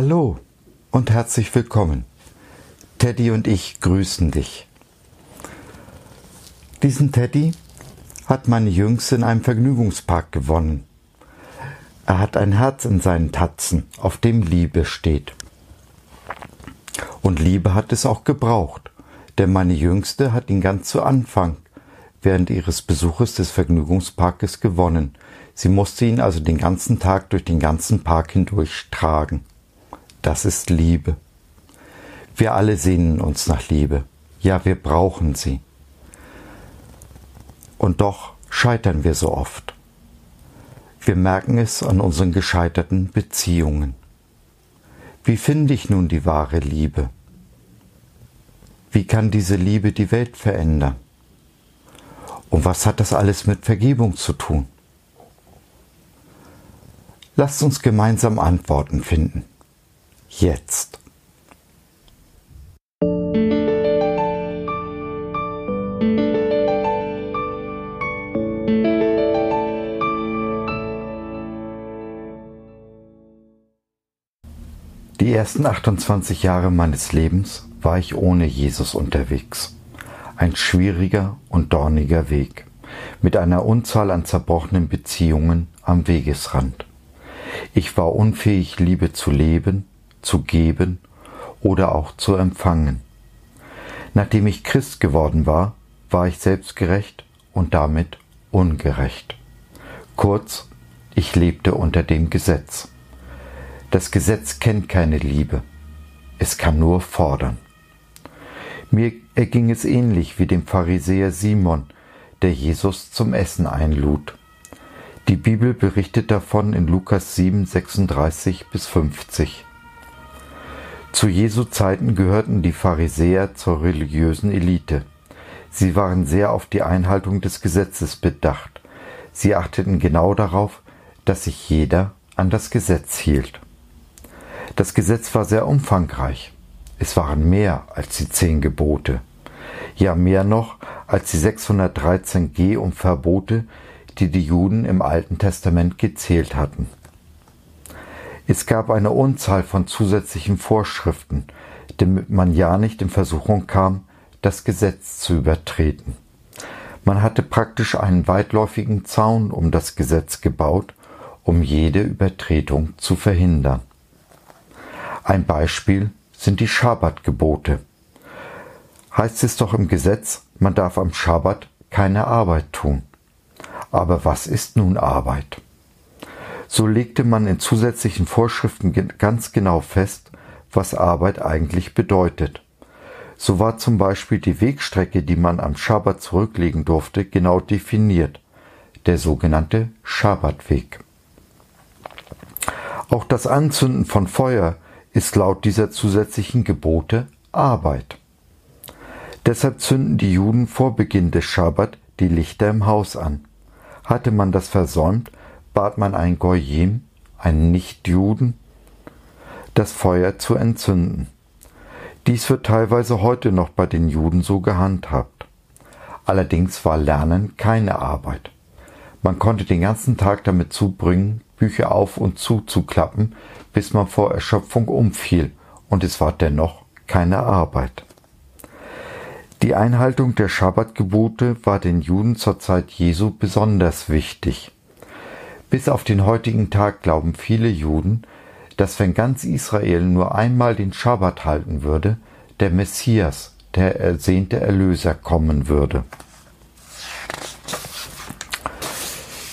Hallo und herzlich willkommen. Teddy und ich grüßen dich. Diesen Teddy hat meine Jüngste in einem Vergnügungspark gewonnen. Er hat ein Herz in seinen Tatzen, auf dem Liebe steht. Und Liebe hat es auch gebraucht, denn meine Jüngste hat ihn ganz zu Anfang während ihres Besuches des Vergnügungsparkes gewonnen. Sie musste ihn also den ganzen Tag durch den ganzen Park hindurch tragen. Das ist Liebe. Wir alle sehnen uns nach Liebe. Ja, wir brauchen sie. Und doch scheitern wir so oft. Wir merken es an unseren gescheiterten Beziehungen. Wie finde ich nun die wahre Liebe? Wie kann diese Liebe die Welt verändern? Und was hat das alles mit Vergebung zu tun? Lasst uns gemeinsam Antworten finden. Jetzt. Die ersten 28 Jahre meines Lebens war ich ohne Jesus unterwegs. Ein schwieriger und dorniger Weg, mit einer Unzahl an zerbrochenen Beziehungen am Wegesrand. Ich war unfähig, Liebe zu leben, zu geben oder auch zu empfangen. Nachdem ich Christ geworden war, war ich selbstgerecht und damit ungerecht. Kurz, ich lebte unter dem Gesetz. Das Gesetz kennt keine Liebe, es kann nur fordern. Mir erging es ähnlich wie dem Pharisäer Simon, der Jesus zum Essen einlud. Die Bibel berichtet davon in Lukas 7, 36 bis 50. Zu Jesu Zeiten gehörten die Pharisäer zur religiösen Elite. Sie waren sehr auf die Einhaltung des Gesetzes bedacht. Sie achteten genau darauf, dass sich jeder an das Gesetz hielt. Das Gesetz war sehr umfangreich. Es waren mehr als die zehn Gebote. Ja, mehr noch als die 613 Geh- und Verbote, die die Juden im Alten Testament gezählt hatten. Es gab eine Unzahl von zusätzlichen Vorschriften, damit man ja nicht in Versuchung kam, das Gesetz zu übertreten. Man hatte praktisch einen weitläufigen Zaun um das Gesetz gebaut, um jede Übertretung zu verhindern. Ein Beispiel sind die Schabbatgebote. Heißt es doch im Gesetz, man darf am Schabbat keine Arbeit tun. Aber was ist nun Arbeit? So legte man in zusätzlichen Vorschriften ganz genau fest, was Arbeit eigentlich bedeutet. So war zum Beispiel die Wegstrecke, die man am Schabbat zurücklegen durfte, genau definiert, der sogenannte Schabbatweg. Auch das Anzünden von Feuer ist laut dieser zusätzlichen Gebote Arbeit. Deshalb zünden die Juden vor Beginn des Schabbat die Lichter im Haus an. Hatte man das versäumt, bat man einen Goyim, einen Nichtjuden, das Feuer zu entzünden. Dies wird teilweise heute noch bei den Juden so gehandhabt. Allerdings war Lernen keine Arbeit. Man konnte den ganzen Tag damit zubringen, Bücher auf und zuzuklappen, bis man vor Erschöpfung umfiel, und es war dennoch keine Arbeit. Die Einhaltung der Schabbatgebote war den Juden zur Zeit Jesu besonders wichtig. Bis auf den heutigen Tag glauben viele Juden, dass wenn ganz Israel nur einmal den Schabbat halten würde, der Messias, der ersehnte Erlöser kommen würde.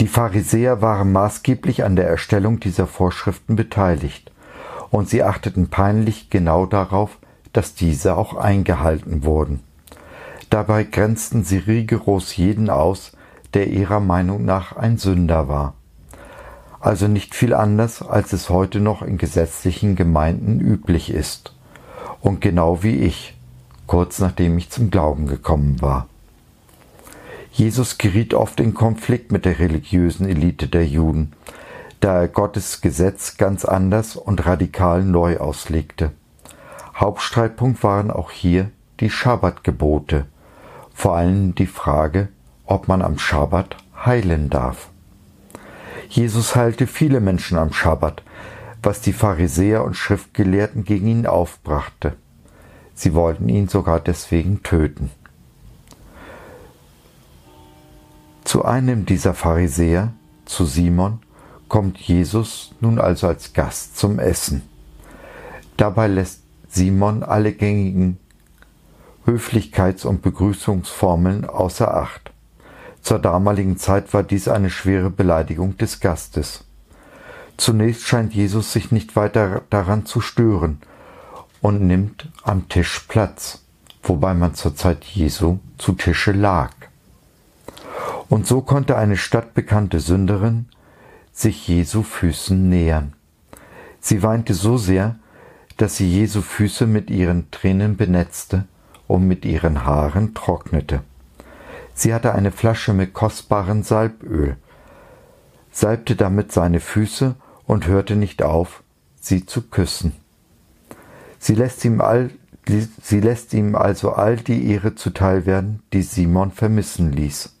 Die Pharisäer waren maßgeblich an der Erstellung dieser Vorschriften beteiligt, und sie achteten peinlich genau darauf, dass diese auch eingehalten wurden. Dabei grenzten sie rigoros jeden aus, der ihrer Meinung nach ein Sünder war. Also nicht viel anders, als es heute noch in gesetzlichen Gemeinden üblich ist. Und genau wie ich, kurz nachdem ich zum Glauben gekommen war. Jesus geriet oft in Konflikt mit der religiösen Elite der Juden, da er Gottes Gesetz ganz anders und radikal neu auslegte. Hauptstreitpunkt waren auch hier die Schabbatgebote, vor allem die Frage, ob man am Schabbat heilen darf. Jesus heilte viele Menschen am Schabbat, was die Pharisäer und Schriftgelehrten gegen ihn aufbrachte. Sie wollten ihn sogar deswegen töten. Zu einem dieser Pharisäer, zu Simon, kommt Jesus nun also als Gast zum Essen. Dabei lässt Simon alle gängigen Höflichkeits- und Begrüßungsformeln außer Acht. Zur damaligen Zeit war dies eine schwere Beleidigung des Gastes. Zunächst scheint Jesus sich nicht weiter daran zu stören und nimmt am Tisch Platz, wobei man zur Zeit Jesu zu Tische lag. Und so konnte eine stadtbekannte Sünderin sich Jesu Füßen nähern. Sie weinte so sehr, dass sie Jesu Füße mit ihren Tränen benetzte und mit ihren Haaren trocknete. Sie hatte eine Flasche mit kostbarem Salböl, salbte damit seine Füße und hörte nicht auf, sie zu küssen. Sie lässt ihm all, sie lässt ihm also all die Ehre zuteil werden, die Simon vermissen ließ.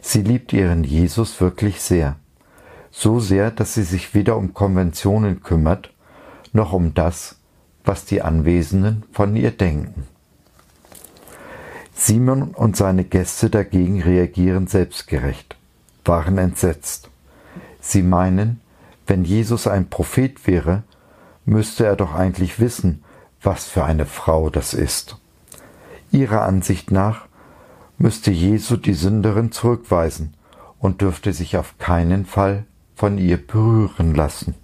Sie liebt ihren Jesus wirklich sehr. So sehr, dass sie sich weder um Konventionen kümmert, noch um das, was die Anwesenden von ihr denken. Simon und seine Gäste dagegen reagieren selbstgerecht, waren entsetzt. Sie meinen, wenn Jesus ein Prophet wäre, müsste er doch eigentlich wissen, was für eine Frau das ist. Ihrer Ansicht nach müsste Jesu die Sünderin zurückweisen und dürfte sich auf keinen Fall von ihr berühren lassen.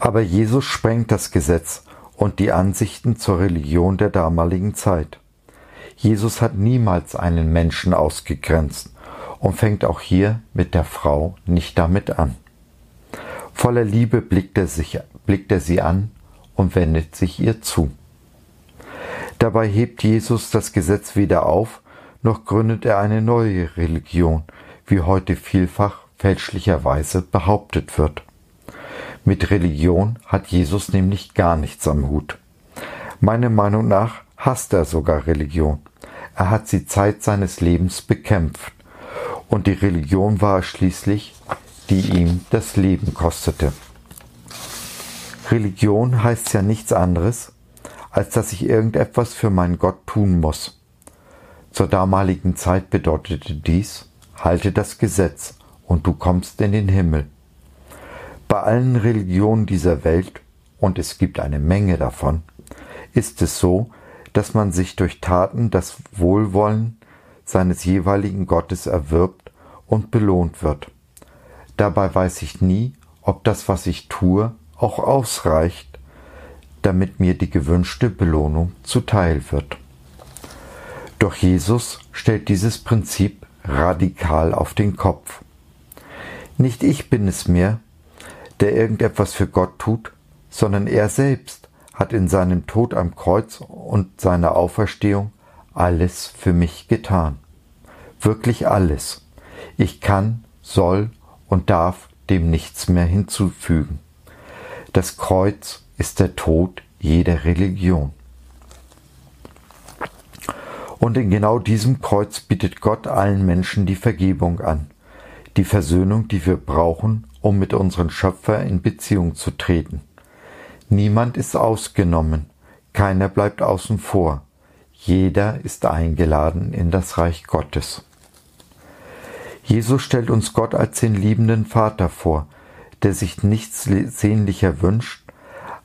Aber Jesus sprengt das Gesetz und die Ansichten zur Religion der damaligen Zeit. Jesus hat niemals einen Menschen ausgegrenzt und fängt auch hier mit der Frau nicht damit an. Voller Liebe blickt er, sich, blickt er sie an und wendet sich ihr zu. Dabei hebt Jesus das Gesetz weder auf, noch gründet er eine neue Religion, wie heute vielfach fälschlicherweise behauptet wird. Mit Religion hat Jesus nämlich gar nichts am Hut. Meiner Meinung nach hasst er sogar Religion. Er hat sie Zeit seines Lebens bekämpft. Und die Religion war es schließlich, die ihm das Leben kostete. Religion heißt ja nichts anderes, als dass ich irgendetwas für meinen Gott tun muss. Zur damaligen Zeit bedeutete dies, halte das Gesetz und du kommst in den Himmel. Bei allen Religionen dieser Welt, und es gibt eine Menge davon, ist es so, dass man sich durch Taten das Wohlwollen seines jeweiligen Gottes erwirbt und belohnt wird. Dabei weiß ich nie, ob das, was ich tue, auch ausreicht, damit mir die gewünschte Belohnung zuteil wird. Doch Jesus stellt dieses Prinzip radikal auf den Kopf. Nicht ich bin es mehr, der irgendetwas für Gott tut, sondern er selbst hat in seinem Tod am Kreuz und seiner Auferstehung alles für mich getan. Wirklich alles. Ich kann, soll und darf dem nichts mehr hinzufügen. Das Kreuz ist der Tod jeder Religion. Und in genau diesem Kreuz bietet Gott allen Menschen die Vergebung an, die Versöhnung, die wir brauchen, um mit unserem Schöpfer in Beziehung zu treten. Niemand ist ausgenommen, keiner bleibt außen vor, jeder ist eingeladen in das Reich Gottes. Jesus stellt uns Gott als den liebenden Vater vor, der sich nichts sehnlicher wünscht,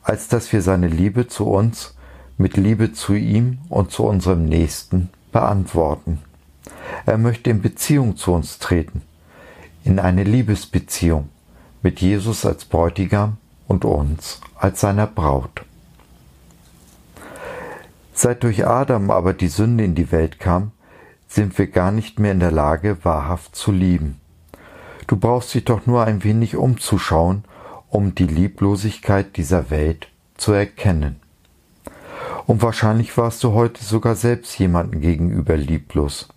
als dass wir seine Liebe zu uns mit Liebe zu ihm und zu unserem Nächsten beantworten. Er möchte in Beziehung zu uns treten, in eine Liebesbeziehung, mit Jesus als Bräutigam und uns als seiner Braut. Seit durch Adam aber die Sünde in die Welt kam, sind wir gar nicht mehr in der Lage, wahrhaft zu lieben. Du brauchst dich doch nur ein wenig umzuschauen, um die Lieblosigkeit dieser Welt zu erkennen. Und wahrscheinlich warst du heute sogar selbst jemanden gegenüber lieblos.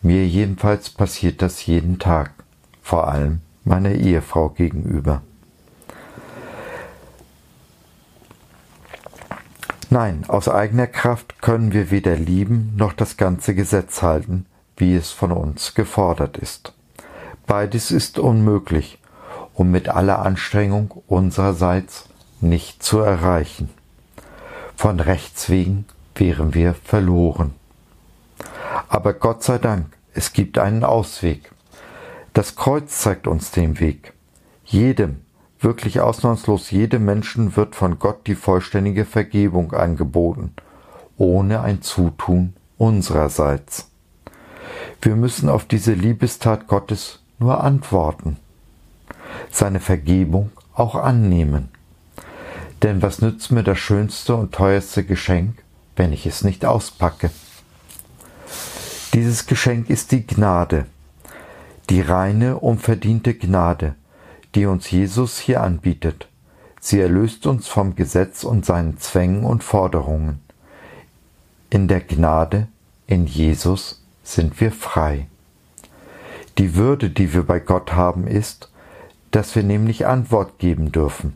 Mir jedenfalls passiert das jeden Tag, vor allem meiner Ehefrau gegenüber. Nein, aus eigener Kraft können wir weder lieben noch das ganze Gesetz halten, wie es von uns gefordert ist. Beides ist unmöglich, um mit aller Anstrengung unsererseits nicht zu erreichen. Von Rechts wegen wären wir verloren. Aber Gott sei Dank, es gibt einen Ausweg. Das Kreuz zeigt uns den Weg. Jedem, wirklich ausnahmslos jedem Menschen wird von Gott die vollständige Vergebung angeboten, ohne ein Zutun unsererseits. Wir müssen auf diese Liebestat Gottes nur antworten, seine Vergebung auch annehmen. Denn was nützt mir das schönste und teuerste Geschenk, wenn ich es nicht auspacke? Dieses Geschenk ist die Gnade, die reine, unverdiente Gnade, die uns Jesus hier anbietet. Sie erlöst uns vom Gesetz und seinen Zwängen und Forderungen. In der Gnade, in Jesus, sind wir frei. Die Würde, die wir bei Gott haben, ist, dass wir nämlich Antwort geben dürfen.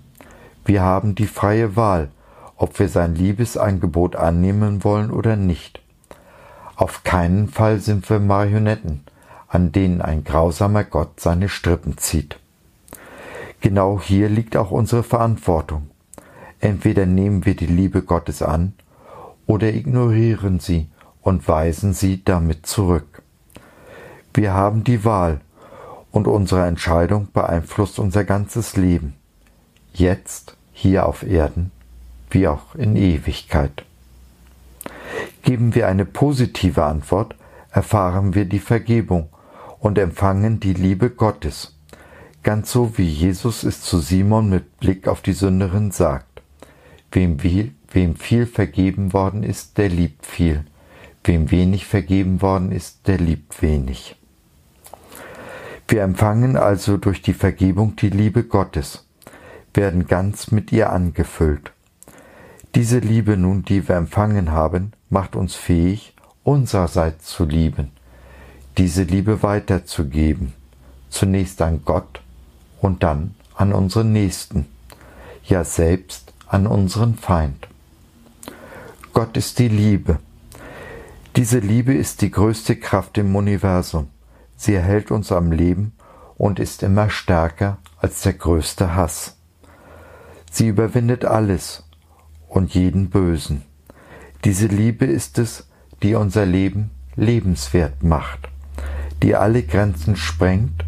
Wir haben die freie Wahl, ob wir sein Liebesangebot annehmen wollen oder nicht. Auf keinen Fall sind wir Marionetten, an denen ein grausamer Gott seine Strippen zieht. Genau hier liegt auch unsere Verantwortung. Entweder nehmen wir die Liebe Gottes an oder ignorieren sie und weisen sie damit zurück. Wir haben die Wahl und unsere Entscheidung beeinflusst unser ganzes Leben, jetzt hier auf Erden wie auch in Ewigkeit. Geben wir eine positive Antwort, erfahren wir die Vergebung und empfangen die Liebe Gottes ganz so wie Jesus es zu Simon mit Blick auf die Sünderin sagt. Wem viel, wem viel vergeben worden ist, der liebt viel. Wem wenig vergeben worden ist, der liebt wenig. Wir empfangen also durch die Vergebung die Liebe Gottes, werden ganz mit ihr angefüllt. Diese Liebe nun, die wir empfangen haben, macht uns fähig, unsererseits zu lieben, diese Liebe weiterzugeben, zunächst an Gott und dann an unseren Nächsten, ja selbst an unseren Feind. Gott ist die Liebe. Diese Liebe ist die größte Kraft im Universum. Sie erhält uns am Leben und ist immer stärker als der größte Hass. Sie überwindet alles und jeden Bösen. Diese Liebe ist es, die unser Leben lebenswert macht, die alle Grenzen sprengt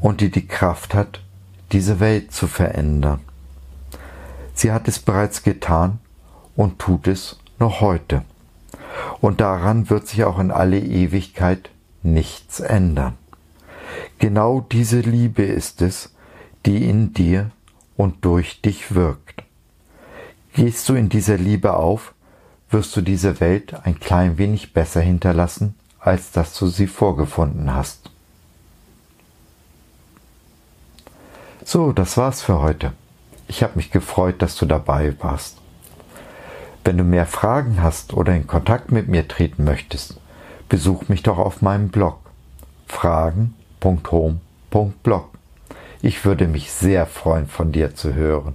und die die Kraft hat, diese Welt zu verändern. Sie hat es bereits getan und tut es noch heute. Und daran wird sich auch in alle Ewigkeit nichts ändern. Genau diese Liebe ist es, die in dir und durch dich wirkt. Gehst du in dieser Liebe auf, wirst du diese Welt ein klein wenig besser hinterlassen, als dass du sie vorgefunden hast. So, das war's für heute. Ich habe mich gefreut, dass du dabei warst. Wenn du mehr Fragen hast oder in Kontakt mit mir treten möchtest, besuch mich doch auf meinem Blog fragen.home.blog. Ich würde mich sehr freuen, von dir zu hören.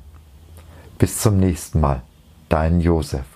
Bis zum nächsten Mal. Dein Josef.